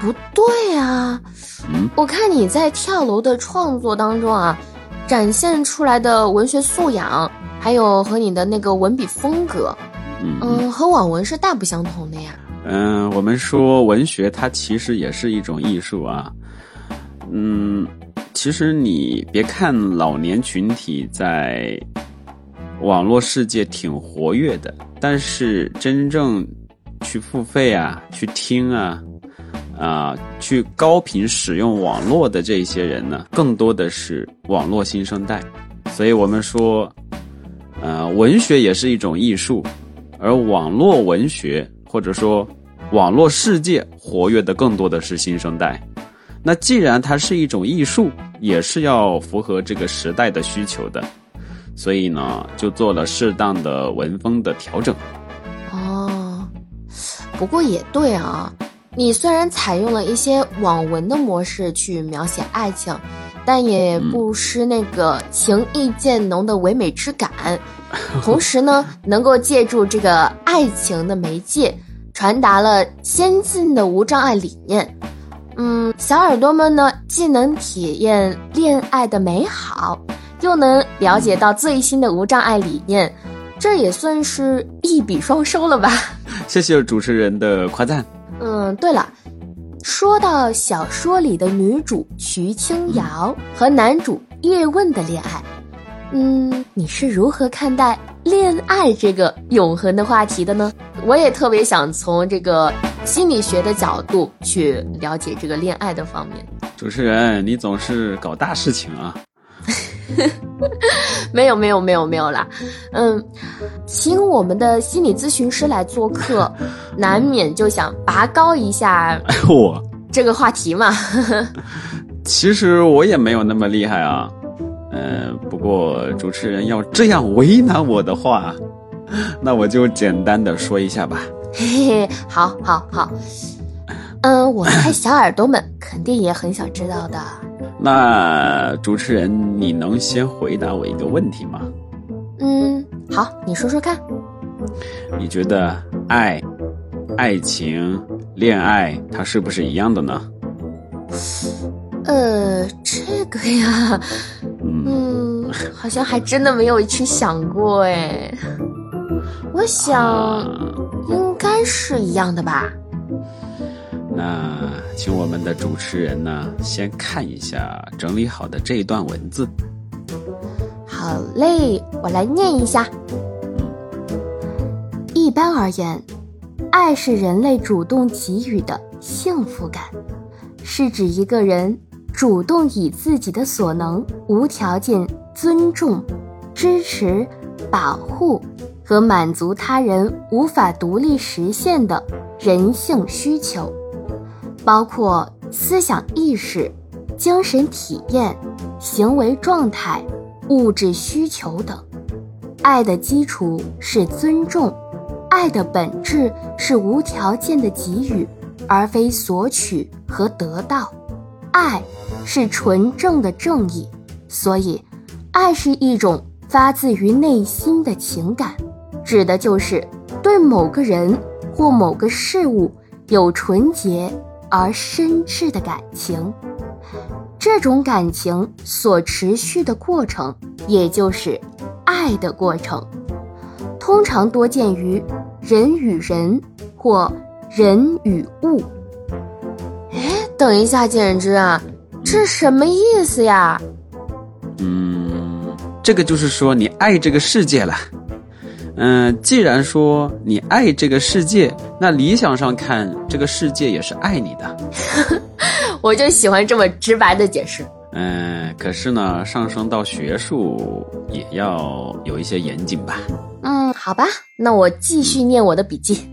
不对啊，嗯，我看你在跳楼的创作当中啊，展现出来的文学素养，还有和你的那个文笔风格，嗯嗯，和网文是大不相同的呀。嗯，我们说文学它其实也是一种艺术啊。嗯，其实你别看老年群体在网络世界挺活跃的，但是真正去付费啊、去听啊、啊、去高频使用网络的这些人呢，更多的是网络新生代。所以我们说，呃，文学也是一种艺术，而网络文学或者说网络世界活跃的更多的是新生代。那既然它是一种艺术，也是要符合这个时代的需求的，所以呢，就做了适当的文风的调整。哦，不过也对啊，你虽然采用了一些网文的模式去描写爱情，但也不失那个情意渐浓的唯美之感。同时呢，能够借助这个爱情的媒介，传达了先进的无障碍理念。嗯，小耳朵们呢，既能体验恋爱的美好，又能了解到最新的无障碍理念，这也算是一笔双收了吧？谢谢主持人的夸赞。对了，说到小说里的女主徐清瑶和男主叶问的恋爱，嗯，你是如何看待恋爱这个永恒的话题的呢？我也特别想从这个心理学的角度去了解这个恋爱的方面。主持人，你总是搞大事情啊！没有没有没有没有啦，嗯，请我们的心理咨询师来做客，难免就想拔高一下我这个话题嘛。其实我也没有那么厉害啊。嗯、不过主持人要这样为难我的话，那我就简单的说一下吧。嘿嘿，好，好，好。嗯，我猜小耳朵们肯定也很想知道的。那主持人，你能先回答我一个问题吗？嗯，好，你说说看。你觉得爱、爱情、恋爱，它是不是一样的呢？呃，这个呀，嗯，嗯，好像还真的没有去想过哎。我想啊应该是一样的吧。那请我们的主持人呢，先看一下整理好的这一段文字。好嘞，我来念一下。一般而言，爱是人类主动给予的幸福感，是指一个人主动以自己的所能，无条件尊重、支持、保护和满足他人无法独立实现的人性需求，包括思想意识、精神体验、行为状态。物质需求等。爱的基础是尊重，爱的本质是无条件的给予，而非索取和得到。爱是纯正的正义，所以，爱是一种发自于内心的情感，指的就是对某个人或某个事物有纯洁而深挚的感情。这种感情所持续的过程，也就是爱的过程，通常多见于人与人或人与物。哎，等一下，简之啊，这什么意思呀？嗯，这个就是说你爱这个世界了。嗯，既然说你爱这个世界，那理想上看，这个世界也是爱你的。我就喜欢这么直白的解释。嗯，可是呢，上升到学术也要有一些严谨吧。嗯，好吧，那我继续念我的笔记。